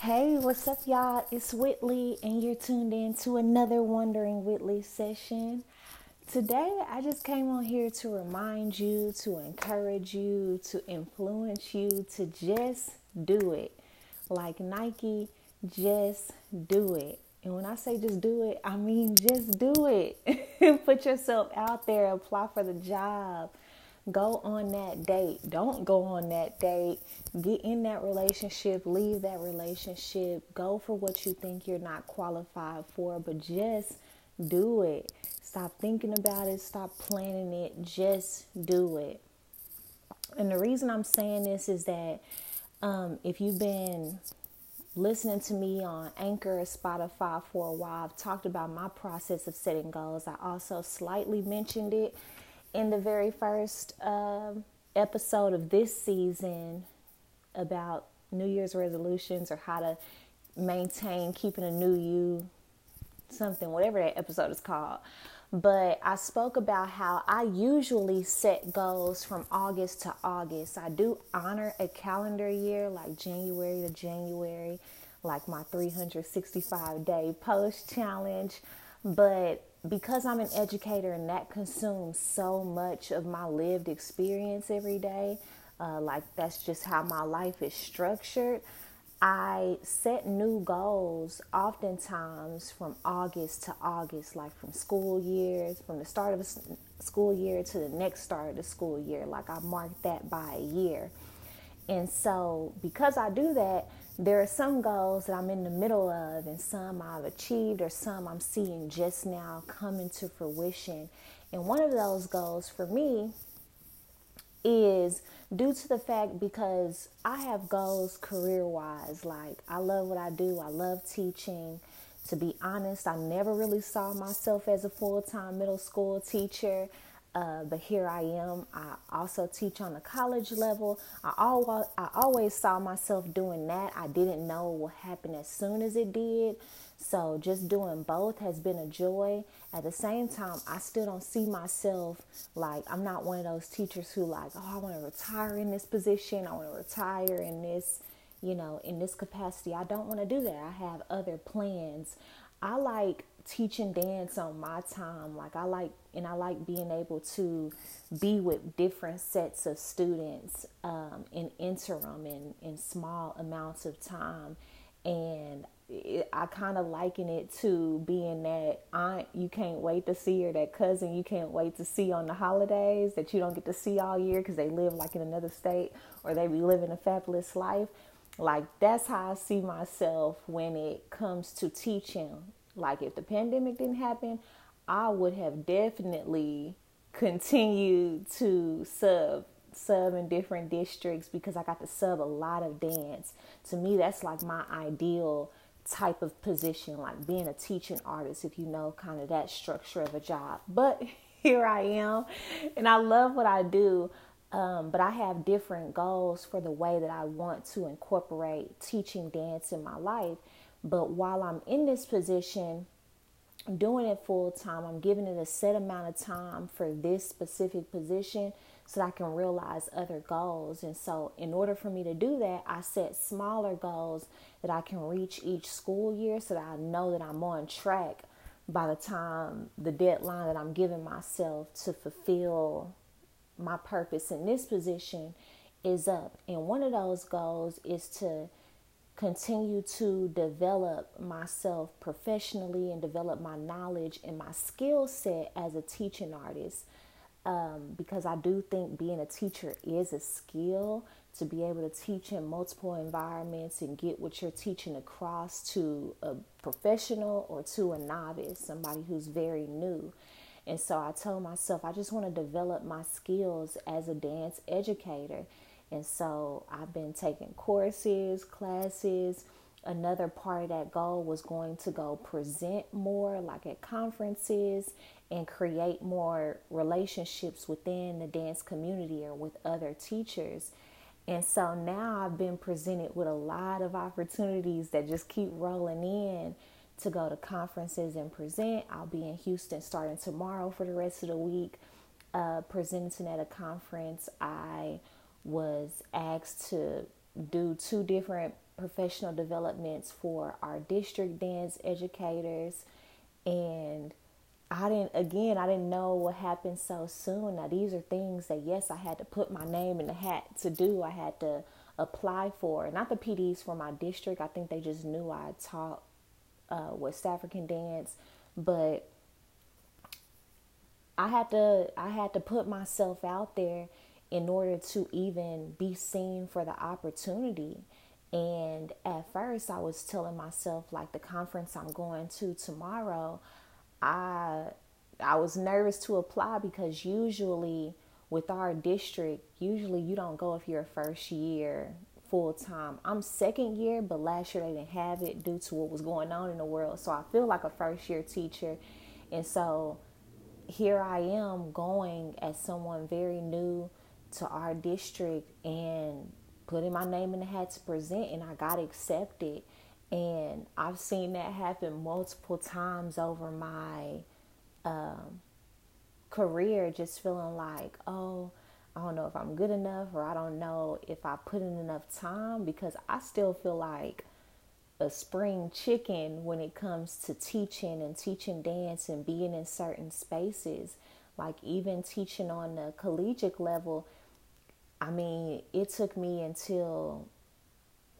Hey, what's up, y'all? It's Whitley, and you're tuned in to another Wondering Whitley session. Today, I just came on here to remind you, to encourage you, to influence you to just do it. Like Nike, just do it. And when I say just do it, I mean just do it. Put yourself out there, apply for the job Go on that date. Don't go on that date. Get in that relationship. Leave that relationship. Go for what you think you're not qualified for, but just do it. Stop thinking about it. Stop planning it. Just do it. And the reason I'm saying this is that um, if you've been listening to me on Anchor or Spotify for a while, I've talked about my process of setting goals. I also slightly mentioned it in the very first uh, episode of this season about New Year's resolutions or how to maintain keeping a new you, something, whatever that episode is called. But I spoke about how I usually set goals from August to August. I do honor a calendar year like January to January, like my 365 day post challenge. But because I'm an educator and that consumes so much of my lived experience every day, uh, like that's just how my life is structured. I set new goals oftentimes from August to August, like from school years, from the start of a school year to the next start of the school year. Like I mark that by a year. And so, because I do that, there are some goals that I'm in the middle of, and some I've achieved, or some I'm seeing just now come into fruition. And one of those goals for me is due to the fact because I have goals career wise. Like, I love what I do, I love teaching. To be honest, I never really saw myself as a full time middle school teacher. Uh, but here I am. I also teach on the college level. I always, I always saw myself doing that. I didn't know what happened as soon as it did. So just doing both has been a joy. At the same time, I still don't see myself like I'm not one of those teachers who like, oh, I want to retire in this position. I want to retire in this, you know, in this capacity. I don't want to do that. I have other plans. I like teaching dance on my time. Like I like and I like being able to be with different sets of students um, in interim and in small amounts of time. And it, I kind of liken it to being that aunt you can't wait to see or that cousin you can't wait to see on the holidays that you don't get to see all year because they live like in another state or they be living a fabulous life. Like that's how I see myself when it comes to teaching like if the pandemic didn't happen, I would have definitely continued to sub sub in different districts because I got to sub a lot of dance. To me, that's like my ideal type of position, like being a teaching artist, if you know kind of that structure of a job. But here I am, and I love what I do. Um, but I have different goals for the way that I want to incorporate teaching dance in my life. But while I'm in this position, doing it full time, I'm giving it a set amount of time for this specific position so that I can realize other goals. And so, in order for me to do that, I set smaller goals that I can reach each school year so that I know that I'm on track by the time the deadline that I'm giving myself to fulfill my purpose in this position is up. And one of those goals is to continue to develop myself professionally and develop my knowledge and my skill set as a teaching artist. Um, because I do think being a teacher is a skill to be able to teach in multiple environments and get what you're teaching across to a professional or to a novice, somebody who's very new. And so I told myself, I just want to develop my skills as a dance educator and so I've been taking courses, classes. Another part of that goal was going to go present more, like at conferences, and create more relationships within the dance community or with other teachers. And so now I've been presented with a lot of opportunities that just keep rolling in to go to conferences and present. I'll be in Houston starting tomorrow for the rest of the week, uh, presenting at a conference. I was asked to do two different professional developments for our district dance educators. And I didn't, again, I didn't know what happened so soon. Now, these are things that, yes, I had to put my name in the hat to do. I had to apply for, not the PDs for my district. I think they just knew I taught uh, West African dance, but I had to, I had to put myself out there in order to even be seen for the opportunity. And at first, I was telling myself, like the conference I'm going to tomorrow, I I was nervous to apply because usually with our district, usually you don't go if you're a first year full time. I'm second year, but last year they didn't have it due to what was going on in the world. So I feel like a first year teacher. And so here I am going as someone very new to our district and putting my name in the hat to present and I got accepted. And I've seen that happen multiple times over my um, career, just feeling like, oh, I don't know if I'm good enough or I don't know if I put in enough time because I still feel like a spring chicken when it comes to teaching and teaching dance and being in certain spaces. Like even teaching on the collegiate level, I mean, it took me until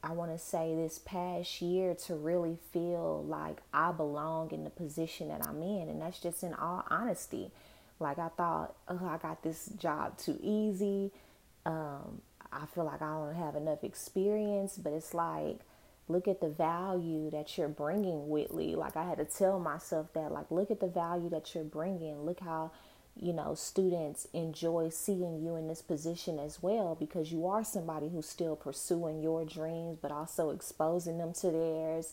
I want to say this past year to really feel like I belong in the position that I'm in. And that's just in all honesty. Like I thought, oh, I got this job too easy. Um, I feel like I don't have enough experience, but it's like, look at the value that you're bringing, Whitley. Like I had to tell myself that, like, look at the value that you're bringing. Look how you know, students enjoy seeing you in this position as well because you are somebody who's still pursuing your dreams but also exposing them to theirs.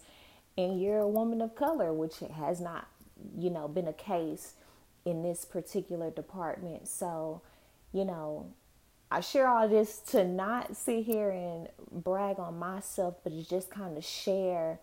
And you're a woman of color, which has not, you know, been a case in this particular department. So, you know, I share all this to not sit here and brag on myself, but to just kind of share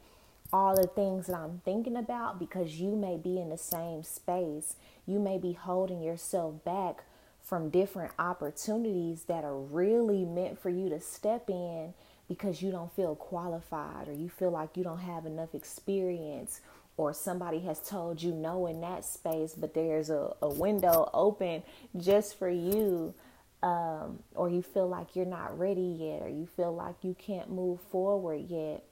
all the things that I'm thinking about because you may be in the same space. You may be holding yourself back from different opportunities that are really meant for you to step in because you don't feel qualified or you feel like you don't have enough experience or somebody has told you no in that space, but there's a, a window open just for you. Um, or you feel like you're not ready yet, or you feel like you can't move forward yet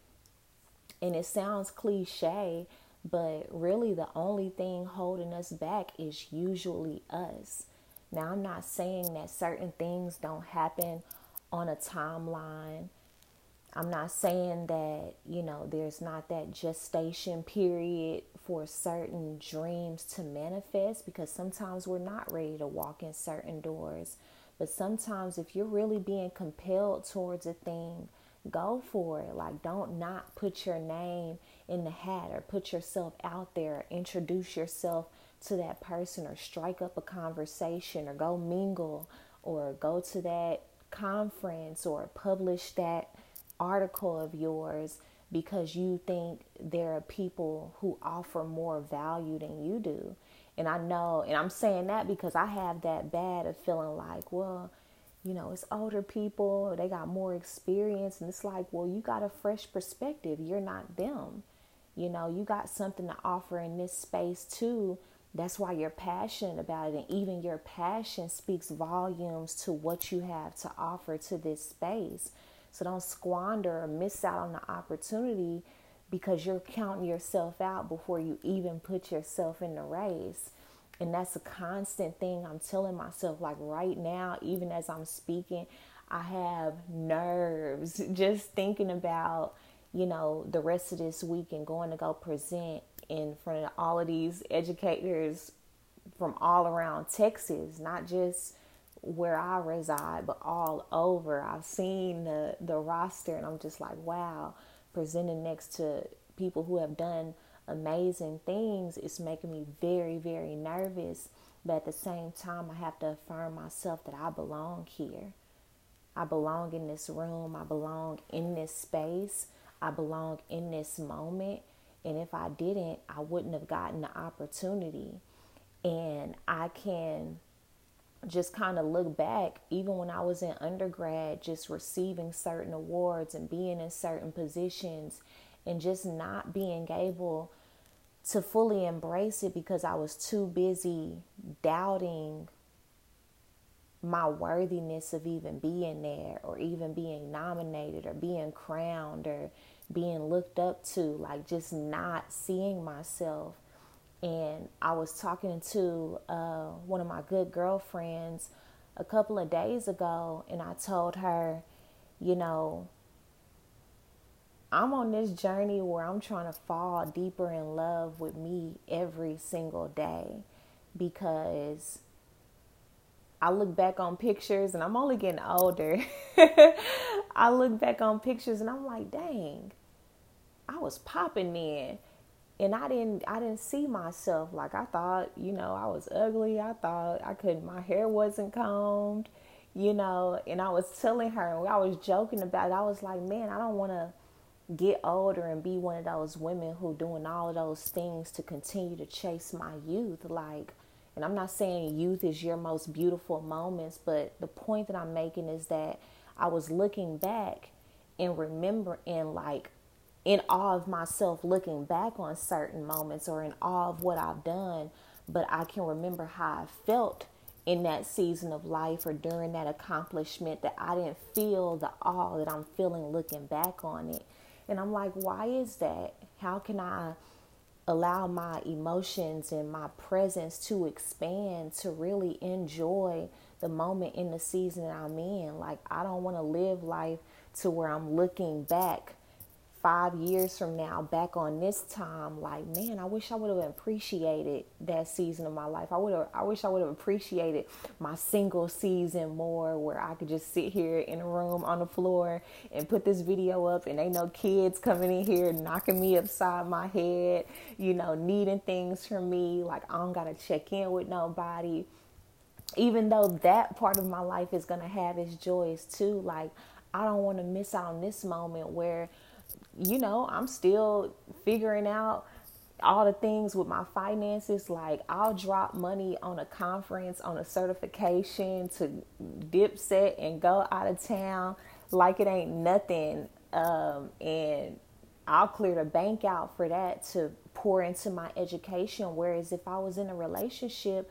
and it sounds cliche, but really the only thing holding us back is usually us. Now, I'm not saying that certain things don't happen on a timeline. I'm not saying that, you know, there's not that gestation period for certain dreams to manifest because sometimes we're not ready to walk in certain doors. But sometimes, if you're really being compelled towards a thing, go for it. Like, don't not put your name in the hat or put yourself out there, introduce yourself to that person or strike up a conversation or go mingle or go to that conference or publish that article of yours because you think there are people who offer more value than you do. And I know, and I'm saying that because I have that bad of feeling like, well, you know, it's older people, they got more experience. And it's like, well, you got a fresh perspective. You're not them. You know, you got something to offer in this space too. That's why you're passionate about it. And even your passion speaks volumes to what you have to offer to this space. So don't squander or miss out on the opportunity because you're counting yourself out before you even put yourself in the race. And that's a constant thing I'm telling myself. Like right now, even as I'm speaking, I have nerves just thinking about, you know, the rest of this week and going to go present in front of all of these educators from all around Texas, not just where I reside, but all over. I've seen the, the roster and I'm just like, wow, presenting next to people who have done amazing things, it's making me very, very nervous. But at the same time, I have to affirm myself that I belong here. I belong in this room. I belong in this space. I belong in this moment. And if I didn't, I wouldn't have gotten the opportunity. And I can just kind of look back, even when I was in undergrad, just receiving certain awards and being in certain positions and just not being able to fully embrace it because I was too busy doubting my worthiness of even being there or even being nominated or being crowned or being looked up to, like just not seeing myself. And I was talking to uh, one of my good girlfriends a couple of days ago, and I told her, you know, I'm on this journey where I'm trying to fall deeper in love with me every single day because I look back on pictures and I'm only getting older. I look back on pictures and I'm like, dang, I was popping in. And I didn't I didn't see myself like I thought, you know, I was ugly. I thought I couldn't my hair wasn't combed, you know, and I was telling her I was joking about it. I was like, man, I don't wanna get older and be one of those women who doing all of those things to continue to chase my youth like and I'm not saying youth is your most beautiful moments but the point that I'm making is that I was looking back and remembering like in awe of myself looking back on certain moments or in awe of what I've done but I can remember how I felt in that season of life or during that accomplishment that I didn't feel the awe that I'm feeling looking back on it and I'm like, why is that? How can I allow my emotions and my presence to expand to really enjoy the moment in the season that I'm in? Like, I don't want to live life to where I'm looking back five years from now back on this time like man i wish i would have appreciated that season of my life. I would have i wish i would have appreciated my single season more where i could just sit here in a room on the floor and put this video up and ain't no kids coming in here knocking me upside my head you know needing things from me. Like i don't gotta check in with nobody. Even though that part of my life is gonna have its joys too like i don't want to miss out on this moment where you know, I'm still figuring out all the things with my finances. Like, I'll drop money on a conference, on a certification to dip set and go out of town like it ain't nothing. Um, and I'll clear the bank out for that to pour into my education. Whereas if I was in a relationship,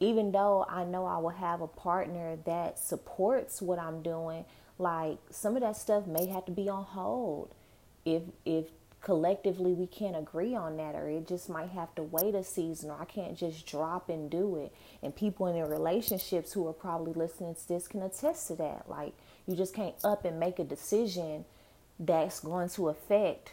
even though I know I will have a partner that supports what I'm doing, like some of that stuff may have to be on hold if if collectively we can't agree on that or it just might have to wait a season or I can't just drop and do it. And people in their relationships who are probably listening to this can attest to that. Like you just can't up and make a decision that's going to affect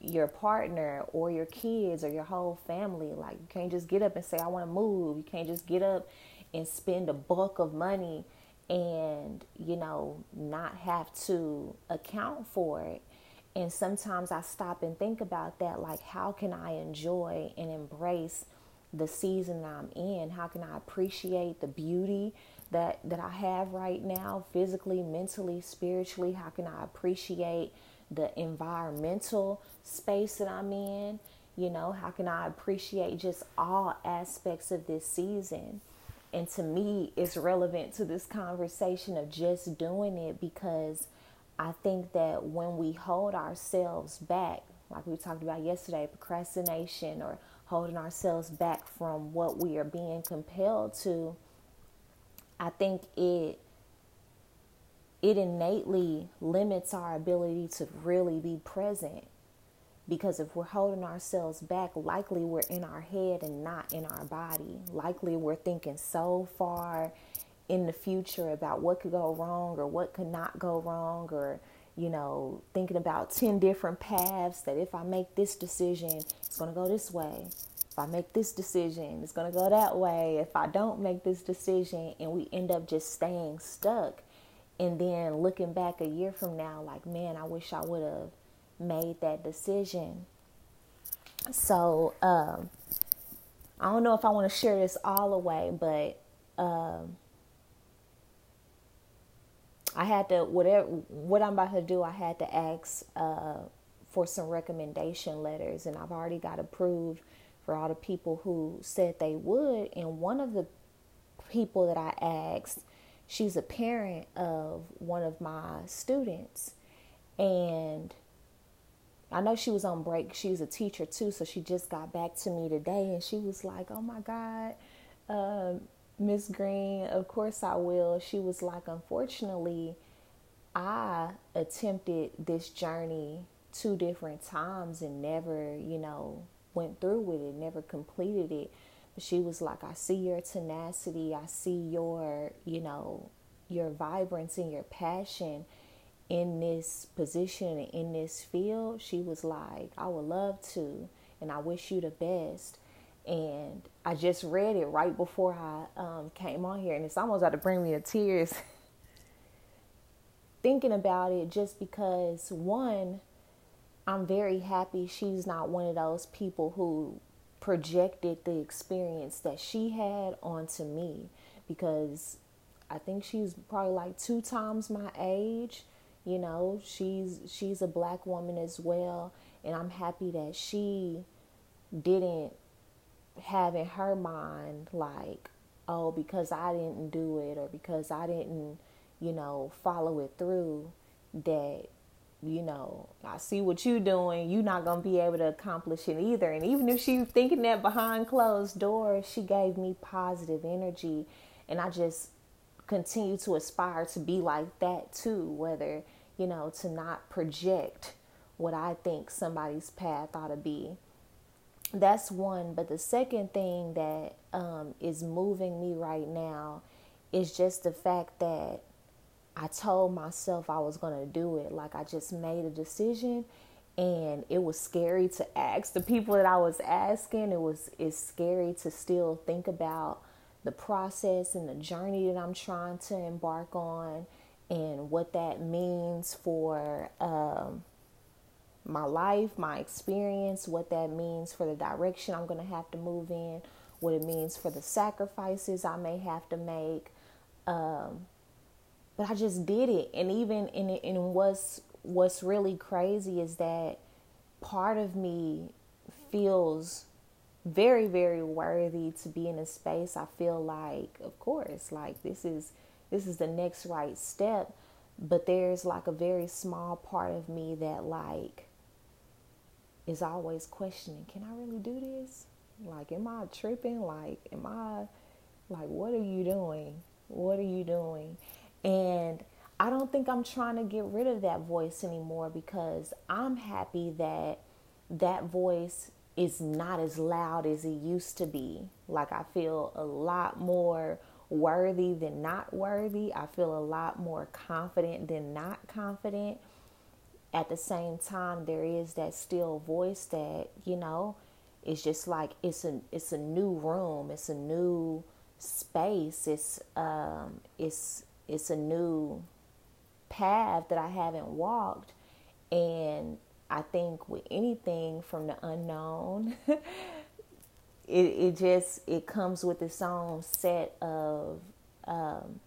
your partner or your kids or your whole family. Like you can't just get up and say I want to move. You can't just get up and spend a bulk of money and, you know, not have to account for it and sometimes I stop and think about that like, how can I enjoy and embrace the season I'm in? How can I appreciate the beauty that, that I have right now, physically, mentally, spiritually? How can I appreciate the environmental space that I'm in? You know, how can I appreciate just all aspects of this season? And to me, it's relevant to this conversation of just doing it because I think that when we hold ourselves back, like we talked about yesterday, procrastination or holding ourselves back from what we are being compelled to, I think it it innately limits our ability to really be present. Because if we're holding ourselves back, likely we're in our head and not in our body. Likely we're thinking so far in the future about what could go wrong or what could not go wrong or you know thinking about 10 different paths that if i make this decision it's going to go this way. If i make this decision it's going to go that way. If i don't make this decision and we end up just staying stuck and then looking back a year from now like man i wish i would have made that decision. So um, i don't know if i want to share this all away but um, I had to whatever what I'm about to do. I had to ask uh, for some recommendation letters, and I've already got approved for all the people who said they would. And one of the people that I asked, she's a parent of one of my students. And I know she was on break. She's a teacher too, so she just got back to me today and she was like, Oh my God, uh, Miss Green, of course I will. She was like, Unfortunately, I attempted this journey two different times and never, you know, went through with it, never completed it. But she was like, I see your tenacity, I see your, you know, your vibrance and your passion in this position in this field. She was like, I would love to, and I wish you the best. And I just read it right before I um, came on here, and it's almost about to bring me to tears. Thinking about it, just because one, I'm very happy she's not one of those people who projected the experience that she had onto me because I think she's probably like two times my age. You know, she's she's a black woman as well, and I'm happy that she didn't have in her mind like, oh, because I didn't do it or because I didn't, you know, follow it through that you know, I see what you're doing. You're not going to be able to accomplish it either. And even if she's thinking that behind closed doors, she gave me positive energy. And I just continue to aspire to be like that too, whether, you know, to not project what I think somebody's path ought to be. That's one. But the second thing that um, is moving me right now is just the fact that I told myself I was going to do it. Like I just made a decision and it was scary to ask the people that I was asking. It was it's scary to still think about the process and the journey that I'm trying to embark on and what that means for um, my life, my experience, what that means for the direction I'm going to have to move in, what it means for the sacrifices I may have to make. Um, but I just did it. And even in in what's what's really crazy is that part of me feels very very worthy to be in a space I feel like of course like this is this is the next right step but there's like a very small part of me that like is always questioning can I really do this like am I tripping like am I like what are you doing what are you doing and I don't think I'm trying to get rid of that voice anymore because I'm happy that that voice is not as loud as it used to be. Like I feel a lot more worthy than not worthy. I feel a lot more confident than not confident. At the same time, there is that still voice that, you know, it's just like it's a it's a new room, it's a new space, it's um it's it's a new path that I haven't walked. And I think with anything from the unknown, it, it just it comes with its own set of um,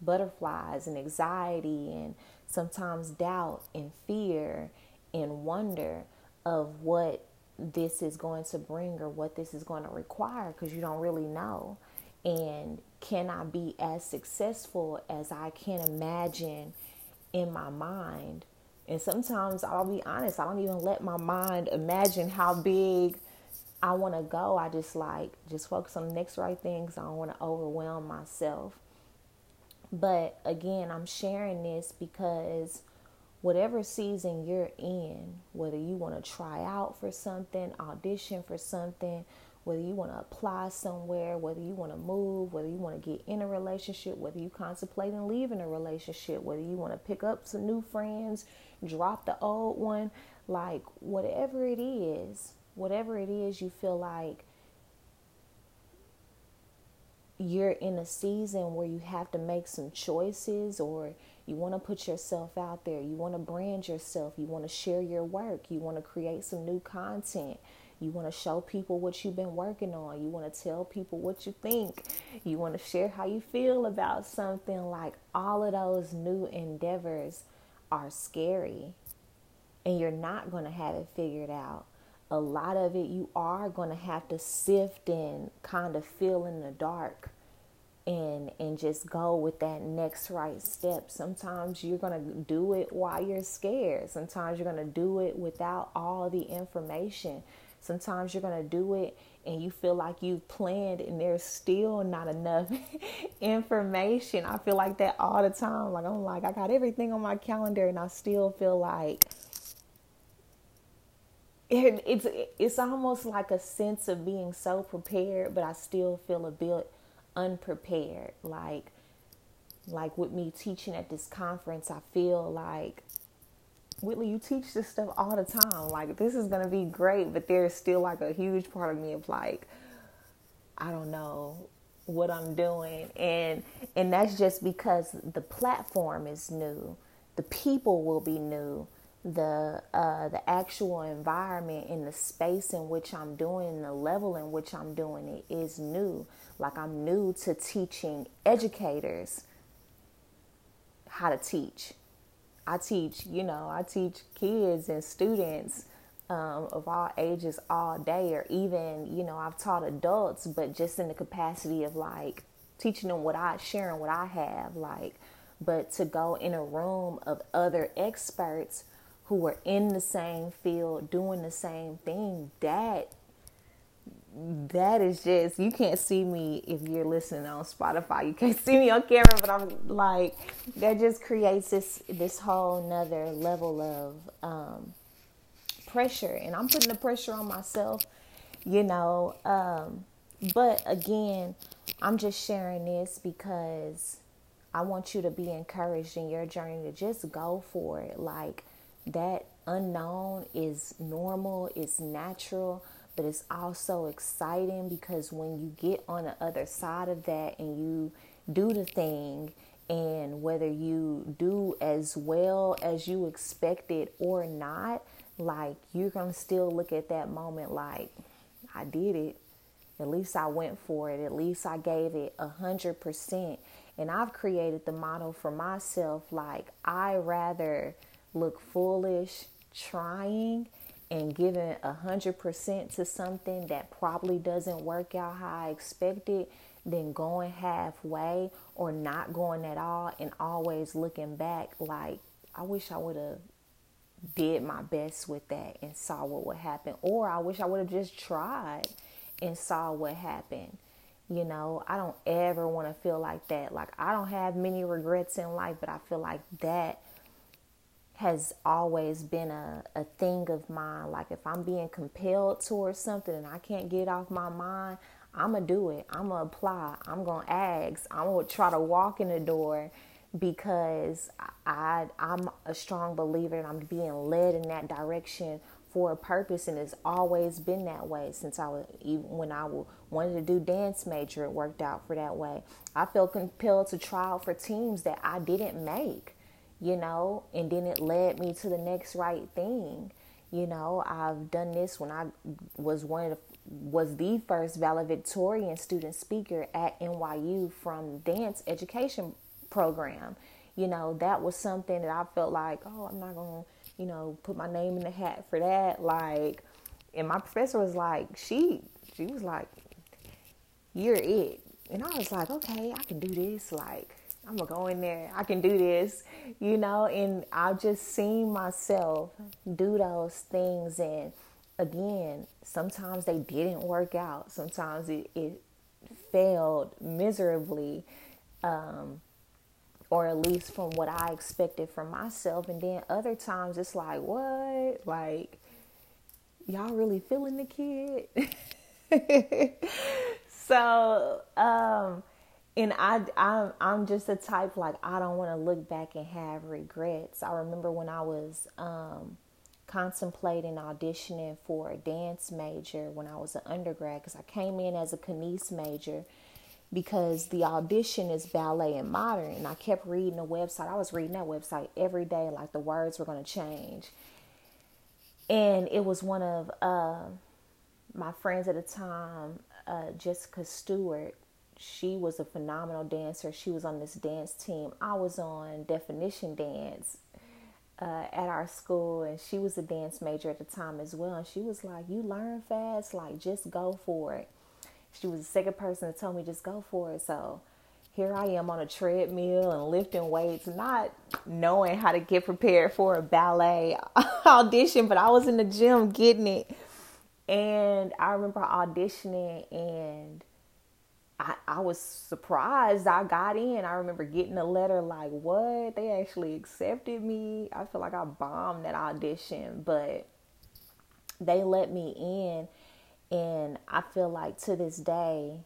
butterflies and anxiety and sometimes doubt and fear and wonder of what this is going to bring or what this is going to require because you don't really know and can I be as successful as I can imagine in my mind? And sometimes I'll be honest, I don't even let my mind imagine how big I want to go. I just like just focus on the next right thing things. I don't want to overwhelm myself. But again, I'm sharing this because whatever season you're in, whether you want to try out for something, audition for something, whether you want to apply somewhere, whether you want to move, whether you want to get in a relationship, whether you contemplate and leaving a relationship, whether you want to pick up some new friends, drop the old one, like whatever it is, whatever it is you feel like you're in a season where you have to make some choices or you want to put yourself out there, you want to brand yourself, you want to share your work, you want to create some new content you want to show people what you've been working on. You want to tell people what you think. You want to share how you feel about something. Like all of those new endeavors are scary. And you're not going to have it figured out. A lot of it you are going to have to sift and kind of feel in the dark and and just go with that next right step. Sometimes you're going to do it while you're scared. Sometimes you're going to do it without all the information. Sometimes you're going to do it and you feel like you've planned and there's still not enough information. I feel like that all the time. Like I'm like I got everything on my calendar and I still feel like it, it's it's almost like a sense of being so prepared, but I still feel a bit unprepared. Like like with me teaching at this conference, I feel like Whitley, you teach this stuff all the time. Like this is gonna be great, but there's still like a huge part of me of like, I don't know what I'm doing, and and that's just because the platform is new, the people will be new, the uh, the actual environment and the space in which I'm doing, the level in which I'm doing it is new. Like I'm new to teaching educators how to teach I teach, you know, I teach kids and students um, of all ages all day, or even, you know, I've taught adults, but just in the capacity of like teaching them what I, sharing what I have, like, but to go in a room of other experts who are in the same field doing the same thing, that that is just you can't see me if you're listening on Spotify. You can't see me on camera, but I'm like that just creates this this whole nother level of um, pressure, and I'm putting the pressure on myself, you know. Um, but again, I'm just sharing this because I want you to be encouraged in your journey to just go for it. Like that unknown is normal, it's natural, but it's also exciting because when you get on the other side of that and you do the thing and whether you do as well as you expected or not like you're to still look at that moment like I did it. At least I went for it. At least I gave it a hundred percent. And I've created the model for myself like I rather look foolish trying and giving a hundred percent to something that probably doesn't work out how I expected than going halfway or not going at all and always looking back like I wish I would have did my best with that and saw what would happen or I wish I would have just tried and saw what happened. You know, I don't ever want to feel like that. Like I don't have many regrets in life, but I feel like that has always been a, a thing of mine. Like if I'm being compelled towards something and I can't get off my mind, I'm gonna do it. I'm gonna apply. I'm gonna ask. I'm gonna try to walk in the door because I I'm a strong believer and I'm being led in that direction for a purpose and it's always been that way since I was even when I wanted to do dance major it worked out for that way. I felt compelled to try out for teams that I didn't make you know, and then it led me to the next right thing. You know, I've done this when I was one of the was the first valedictorian student speaker at NYU from dance education program. You know, that was something that I felt like, oh, I'm not gonna, you know, put my name in the hat for that. Like, and my professor was like, she, she was like, you're it. And I was like, okay, I can do this. Like, I'm gonna go in there. I can do this, you know. And I've just seen myself do those things, and again, sometimes they didn't work out. Sometimes it, it failed miserably, um, or at least from what I expected from myself. And then other times it's like, what? Like, y'all really feeling the kid? so, um, and I, I I'm just a type like I don't want to look back and have regrets. I remember when I was um, contemplating auditioning for a dance major when I was an undergrad because I came in as a Kines major because the audition is ballet and modern and I kept reading the website. I was reading that website every day like the words were going to change. And it was one of uh, my friends at the time, uh, Jessica Stewart she was a phenomenal dancer. She was on this dance team. I was on definition dance uh, at our school, and she was a dance major at the time as well. And she was like, "You learn fast, like just go for it." She was the second person to tell me just go for it. So, here I am on a treadmill and lifting weights, not knowing how to get prepared for a ballet audition, but I was in the gym getting it. And I remember auditioning and I, I was surprised I got in. I remember getting a letter like, what? They actually accepted me. I feel like I bombed that audition, but they let me in. And I feel like to this day,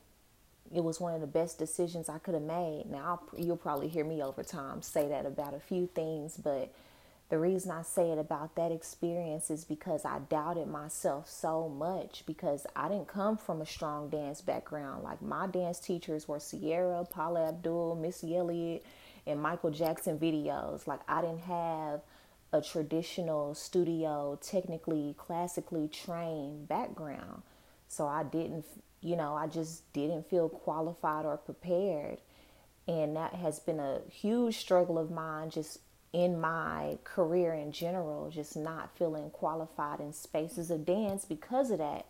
it was one of the best decisions I could have made. Now, I'll, you'll probably hear me over time say that about a few things, but the reason I say it about that experience is because I doubted myself so much because I didn't come from a strong dance background. Like my dance teachers were Ciara, Paula Abdul, Missy Elliott, and Michael Jackson videos. Like I didn't have a traditional studio, technically, classically trained background. So I didn't, you know, I just didn't feel qualified or prepared. And that has been a huge struggle of mine just in my career in general, just not feeling qualified in spaces of dance because of that.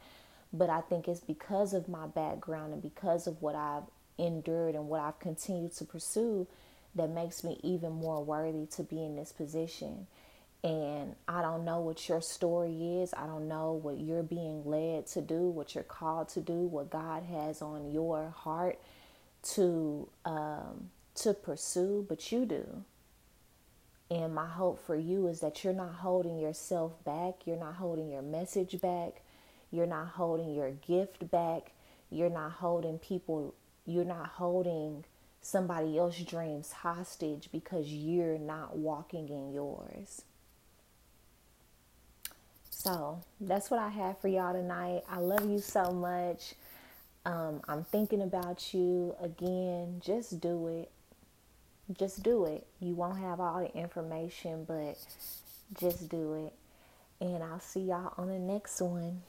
But I think it's because of my background and because of what I've endured and what I've continued to pursue that makes me even more worthy to be in this position. And I don't know what your story is. I don't know what you're being led to do, what you're called to do, what God has on your heart to um, to pursue, but you do. And my hope for you is that you're not holding yourself back. You're not holding your message back. You're not holding your gift back. You're not holding people, you're not holding somebody else's dreams hostage because you're not walking in yours. So that's what I have for y'all tonight. I love you so much. Um, I'm thinking about you again. Just do it just do it. You won't have all the information, but just do it. And I'll see y'all on the next one.